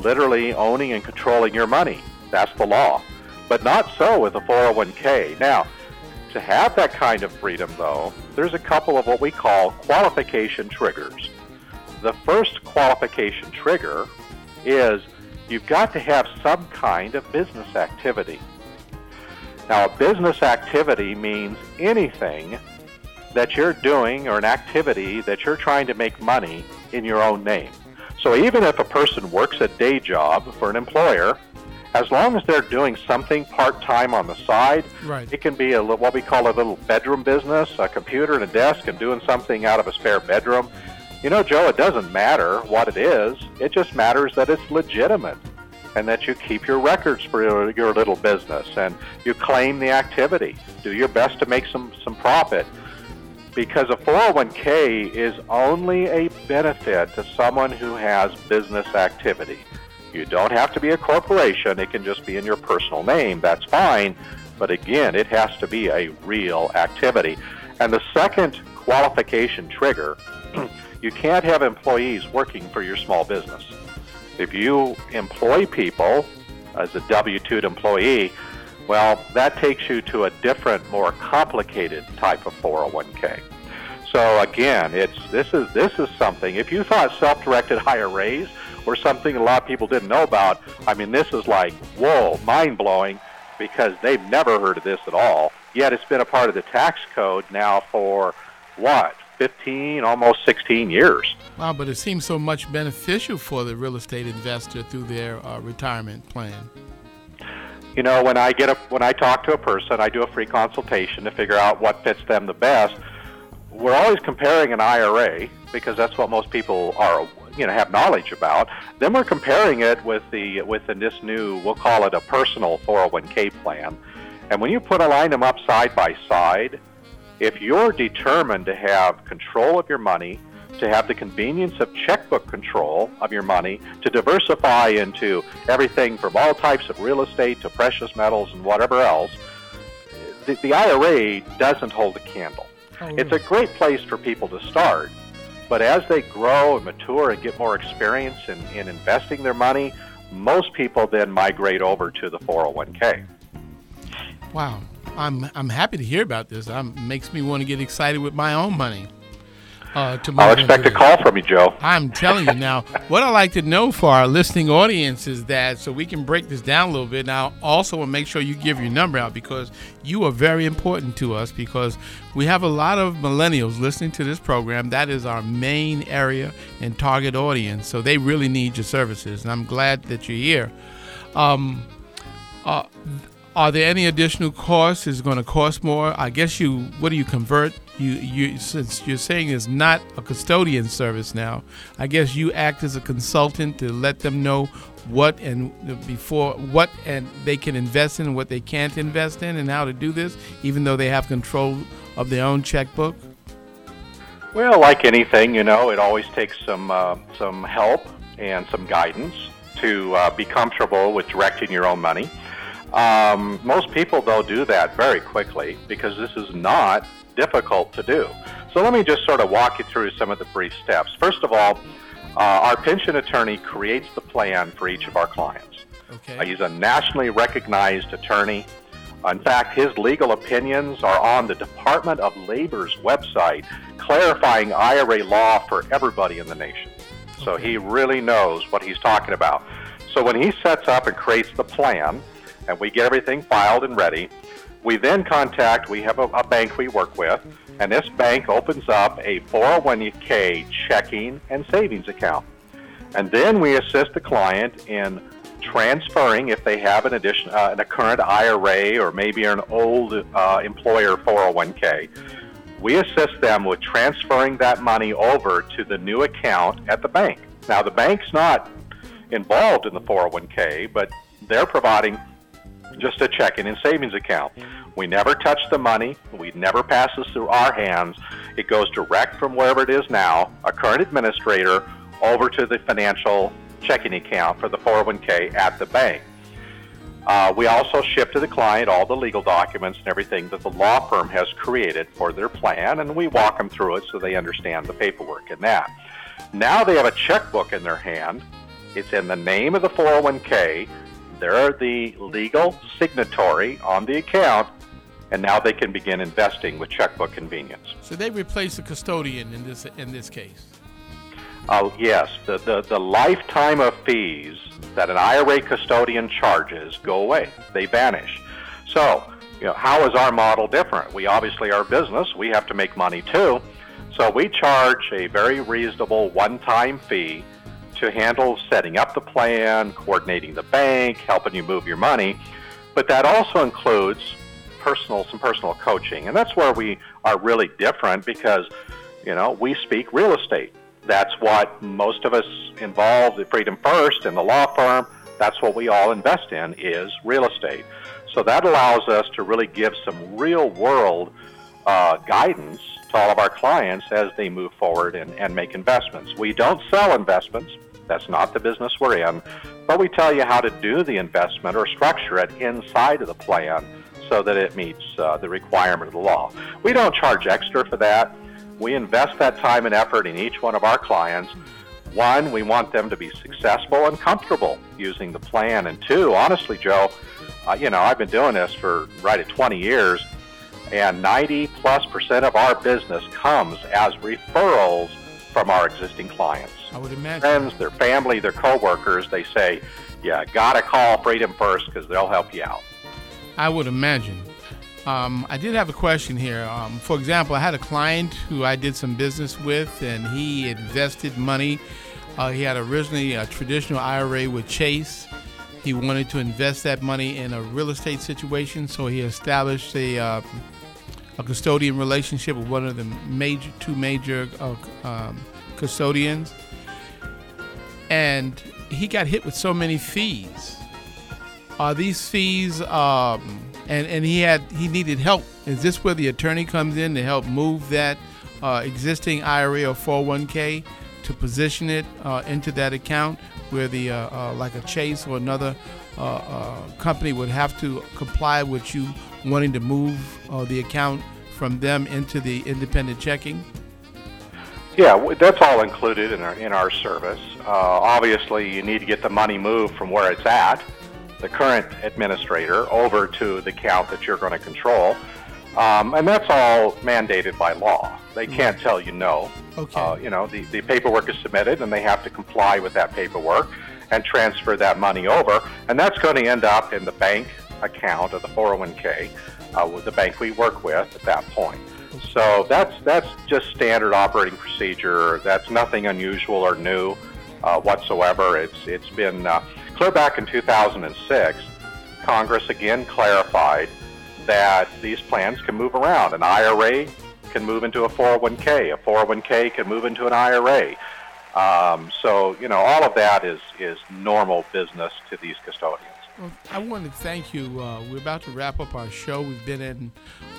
literally owning and controlling your money. That's the law. But not so with a 401k. Now, to have that kind of freedom, though, there's a couple of what we call qualification triggers. The first qualification trigger is you've got to have some kind of business activity. Now, a business activity means anything that you're doing or an activity that you're trying to make money in your own name. So even if a person works a day job for an employer, as long as they're doing something part time on the side, Right. it can be a what we call a little bedroom business, a computer and a desk, and doing something out of a spare bedroom. You know, Joe, it doesn't matter what it is. It just matters that it's legitimate and that you keep your records for your, your little business and you claim the activity. Do your best to make some, some profit because a 401k is only a benefit to someone who has business activity. You don't have to be a corporation, it can just be in your personal name, that's fine. But again, it has to be a real activity. And the second qualification trigger, you can't have employees working for your small business. If you employ people as a W 2 employee, well, that takes you to a different, more complicated type of 401k. So again, it's this is this is something. If you thought self-directed IRAs were something a lot of people didn't know about, I mean, this is like whoa, mind-blowing, because they've never heard of this at all. Yet it's been a part of the tax code now for what, 15, almost 16 years. Wow, but it seems so much beneficial for the real estate investor through their uh, retirement plan. You know, when I get a when I talk to a person, I do a free consultation to figure out what fits them the best. We're always comparing an IRA because that's what most people are, you know, have knowledge about. Then we're comparing it with the with this new, we'll call it a personal 401k plan. And when you put a line them up side by side, if you're determined to have control of your money, to have the convenience of checkbook control of your money, to diversify into everything from all types of real estate to precious metals and whatever else, the, the IRA doesn't hold a candle. It's a great place for people to start, but as they grow and mature and get more experience in, in investing their money, most people then migrate over to the 401k. Wow, I'm I'm happy to hear about this. Um makes me want to get excited with my own money. Uh, to I'll expect a call from you, Joe. I'm telling you now, what I like to know for our listening audience is that so we can break this down a little bit. Now, also, and make sure you give your number out because you are very important to us because we have a lot of millennials listening to this program. That is our main area and target audience. So they really need your services, and I'm glad that you're here. Um, uh, are there any additional costs? Is it going to cost more? I guess you. What do you convert? You you since you're saying it's not a custodian service now. I guess you act as a consultant to let them know what and before what and they can invest in and what they can't invest in and how to do this, even though they have control of their own checkbook. Well, like anything, you know, it always takes some uh, some help and some guidance to uh, be comfortable with directing your own money. Um, most people, though, do that very quickly because this is not difficult to do. So let me just sort of walk you through some of the brief steps. First of all, uh, our pension attorney creates the plan for each of our clients. Okay. Uh, he's a nationally recognized attorney. In fact, his legal opinions are on the Department of Labor's website, clarifying IRA law for everybody in the nation. So he really knows what he's talking about. So when he sets up and creates the plan, and we get everything filed and ready, we then contact, we have a, a bank we work with, and this bank opens up a 401k checking and savings account. And then we assist the client in transferring if they have an addition, uh, a current IRA or maybe an old uh, employer 401k. We assist them with transferring that money over to the new account at the bank. Now, the bank's not involved in the 401k, but they're providing just a checking and savings account. We never touch the money. We never pass this through our hands. It goes direct from wherever it is now, a current administrator, over to the financial checking account for the 401k at the bank. Uh, we also ship to the client all the legal documents and everything that the law firm has created for their plan, and we walk them through it so they understand the paperwork in that. Now they have a checkbook in their hand. It's in the name of the 401k. They're the legal signatory on the account, and now they can begin investing with checkbook convenience. So they replace the custodian in this in this case. Oh, yes. The, the, the lifetime of fees that an IRA custodian charges go away. They vanish. So, you know, how is our model different? We obviously are business. We have to make money too. So we charge a very reasonable one-time fee to handle setting up the plan, coordinating the bank, helping you move your money. But that also includes personal some personal coaching. And that's where we are really different because, you know, we speak real estate that's what most of us involved at Freedom First and the law firm, that's what we all invest in is real estate. So that allows us to really give some real world uh, guidance to all of our clients as they move forward and, and make investments. We don't sell investments. That's not the business we're in. But we tell you how to do the investment or structure it inside of the plan so that it meets uh, the requirement of the law. We don't charge extra for that. We invest that time and effort in each one of our clients. One, we want them to be successful and comfortable using the plan. And two, honestly, Joe, uh, you know, I've been doing this for right at 20 years, and 90 plus percent of our business comes as referrals from our existing clients. I would imagine. Friends, their family, their coworkers, they say, yeah, gotta call Freedom First because they'll help you out. I would imagine. Um, I did have a question here. Um, for example, I had a client who I did some business with, and he invested money. Uh, he had originally a traditional IRA with Chase. He wanted to invest that money in a real estate situation, so he established a uh, a custodian relationship with one of the major two major uh, um, custodians, and he got hit with so many fees. Are these fees? Um, and and he had he needed help. Is this where the attorney comes in to help move that uh, existing IRA or 401k to position it uh, into that account where the uh, uh like a Chase or another uh, uh, company would have to comply with you wanting to move the account from them into the independent checking? Yeah, that's all included in our in our service. obviously, you need to get the money moved from where it's at the current administrator over to the account that you're going to control. Um, and that's all mandated by law. They can't tell you no. Okay. Uh, you know, the, the paperwork is submitted and they have to comply with that paperwork and transfer that money over. And that's going to end up in the bank account of the 401k uh, with the bank we work with at that point. So that's that's just standard operating procedure. That's nothing unusual or new uh, whatsoever. It's it's been uh, clear back in 2006, Congress again clarified that these plans can move around. An IRA can move into a 401k. A 401k can move into an IRA. Um, so, you know, all of that is, is normal business to these custodians. Well, I want to thank you. Uh, we're about to wrap up our show. We've been in,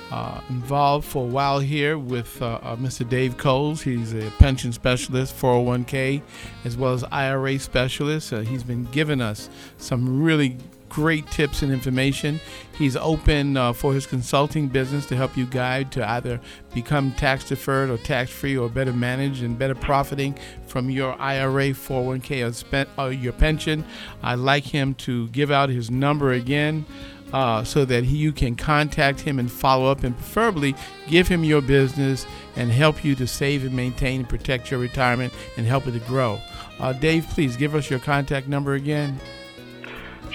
uh, involved for a while here with uh, uh Mr. Dave Coles. He's a pension specialist, 401k, as well as IRA specialist. Uh, he's been giving us some really great tips and information. He's open uh, for his consulting business to help you guide to either become tax deferred or tax free or better managed and better profiting from your IRA, 401k, or, spent, or your pension. I'd like him to give out his number again. Uh, so that he, you can contact him and follow up, and preferably give him your business and help you to save and maintain and protect your retirement and help it to grow. Uh, Dave, please give us your contact number again.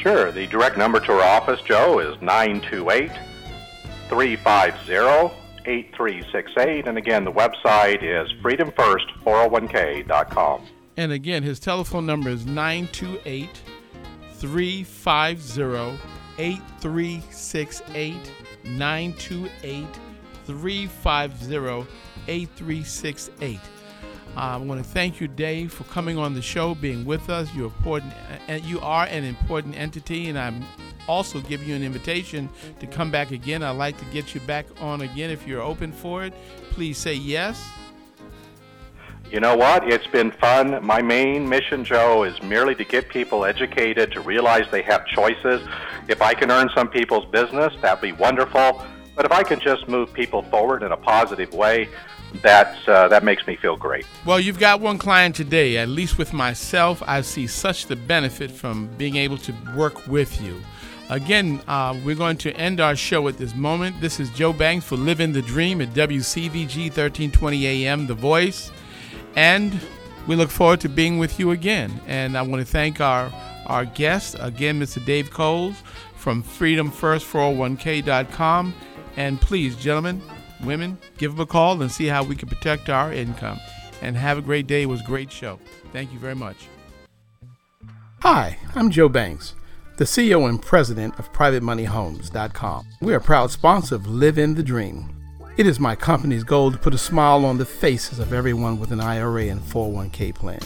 Sure. The direct number to our office, Joe, is 928 350 8368. And again, the website is freedomfirst401k.com. And again, his telephone number is 928 350 8368 928 350 8368. Uh, I want to thank you, Dave, for coming on the show, being with us. You're important, you are an important entity, and I'm also give you an invitation to come back again. I'd like to get you back on again if you're open for it. Please say yes. You know what? It's been fun. My main mission, Joe, is merely to get people educated, to realize they have choices. If I can earn some people's business, that'd be wonderful. But if I can just move people forward in a positive way, that's, uh, that makes me feel great. Well, you've got one client today. At least with myself, I see such the benefit from being able to work with you. Again, uh, we're going to end our show at this moment. This is Joe Banks for Living the Dream at WCVG 1320 AM, The Voice. And we look forward to being with you again. And I want to thank our, our guest, again, Mr. Dave Coles from freedomfirst401k.com. And please, gentlemen, women, give them a call and see how we can protect our income. And have a great day. It was a great show. Thank you very much. Hi, I'm Joe Banks, the CEO and president of PrivateMoneyHomes.com. We are a proud sponsor of Living the Dream. It is my company's goal to put a smile on the faces of everyone with an IRA and 401k plan.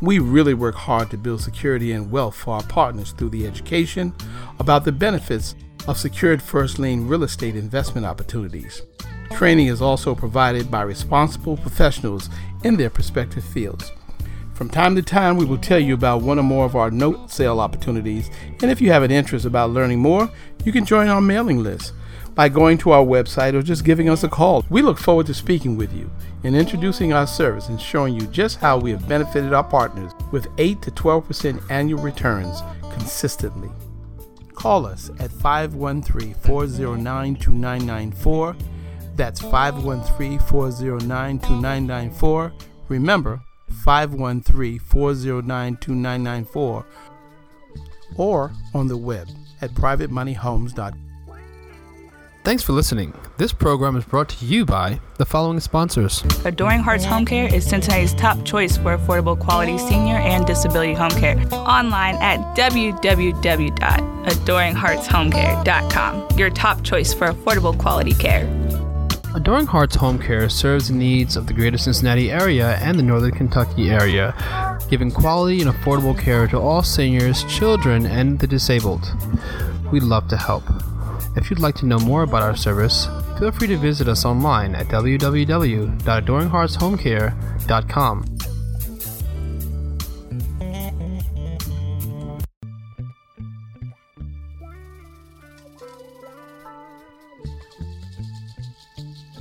We really work hard to build security and wealth for our partners through the education about the benefits of secured first lien real estate investment opportunities. Training is also provided by responsible professionals in their respective fields. From time to time, we will tell you about one or more of our note sale opportunities, and if you have an interest about learning more, you can join our mailing list by going to our website or just giving us a call. We look forward to speaking with you and introducing our service and showing you just how we have benefited our partners with 8 to 12% annual returns consistently. Call us at 513 409 2994 that's 513 409 2994. Remember, 513 409 2994 or on the web at privatemoneyhomes.com. Thanks for listening. This program is brought to you by the following sponsors. Adoring Hearts Home Care is Cincinnati's top choice for affordable quality senior and disability home care. Online at www.adoringheartshomecare.com. Your top choice for affordable quality care. Adoring Hearts Home Care serves the needs of the greater Cincinnati area and the northern Kentucky area, giving quality and affordable care to all seniors, children, and the disabled. We'd love to help. If you'd like to know more about our service, feel free to visit us online at www.adoringheartshomecare.com.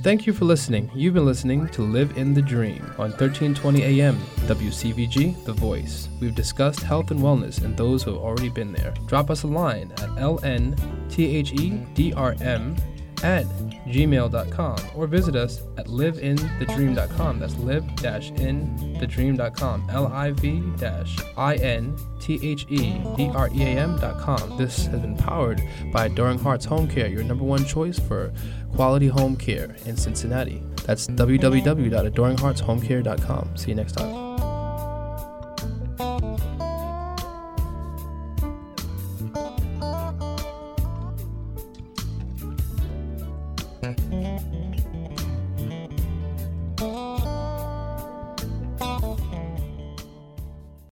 Thank you for listening. You've been listening to Living the Dream on 1320 AM, WCVG The Voice. We've discussed health and wellness and those who have already been there. Drop us a line at lnthedrm at gmail.com or visit us at livinthedream.com. That's live-in-the-dream.com. L-I-V-I-N-T-H-E-D-R-E-A-M.com. This has been powered by Adoring Hearts Home Care, your number one choice for quality home care in Cincinnati. That's www.adoringheartshomecare.com. See you next time.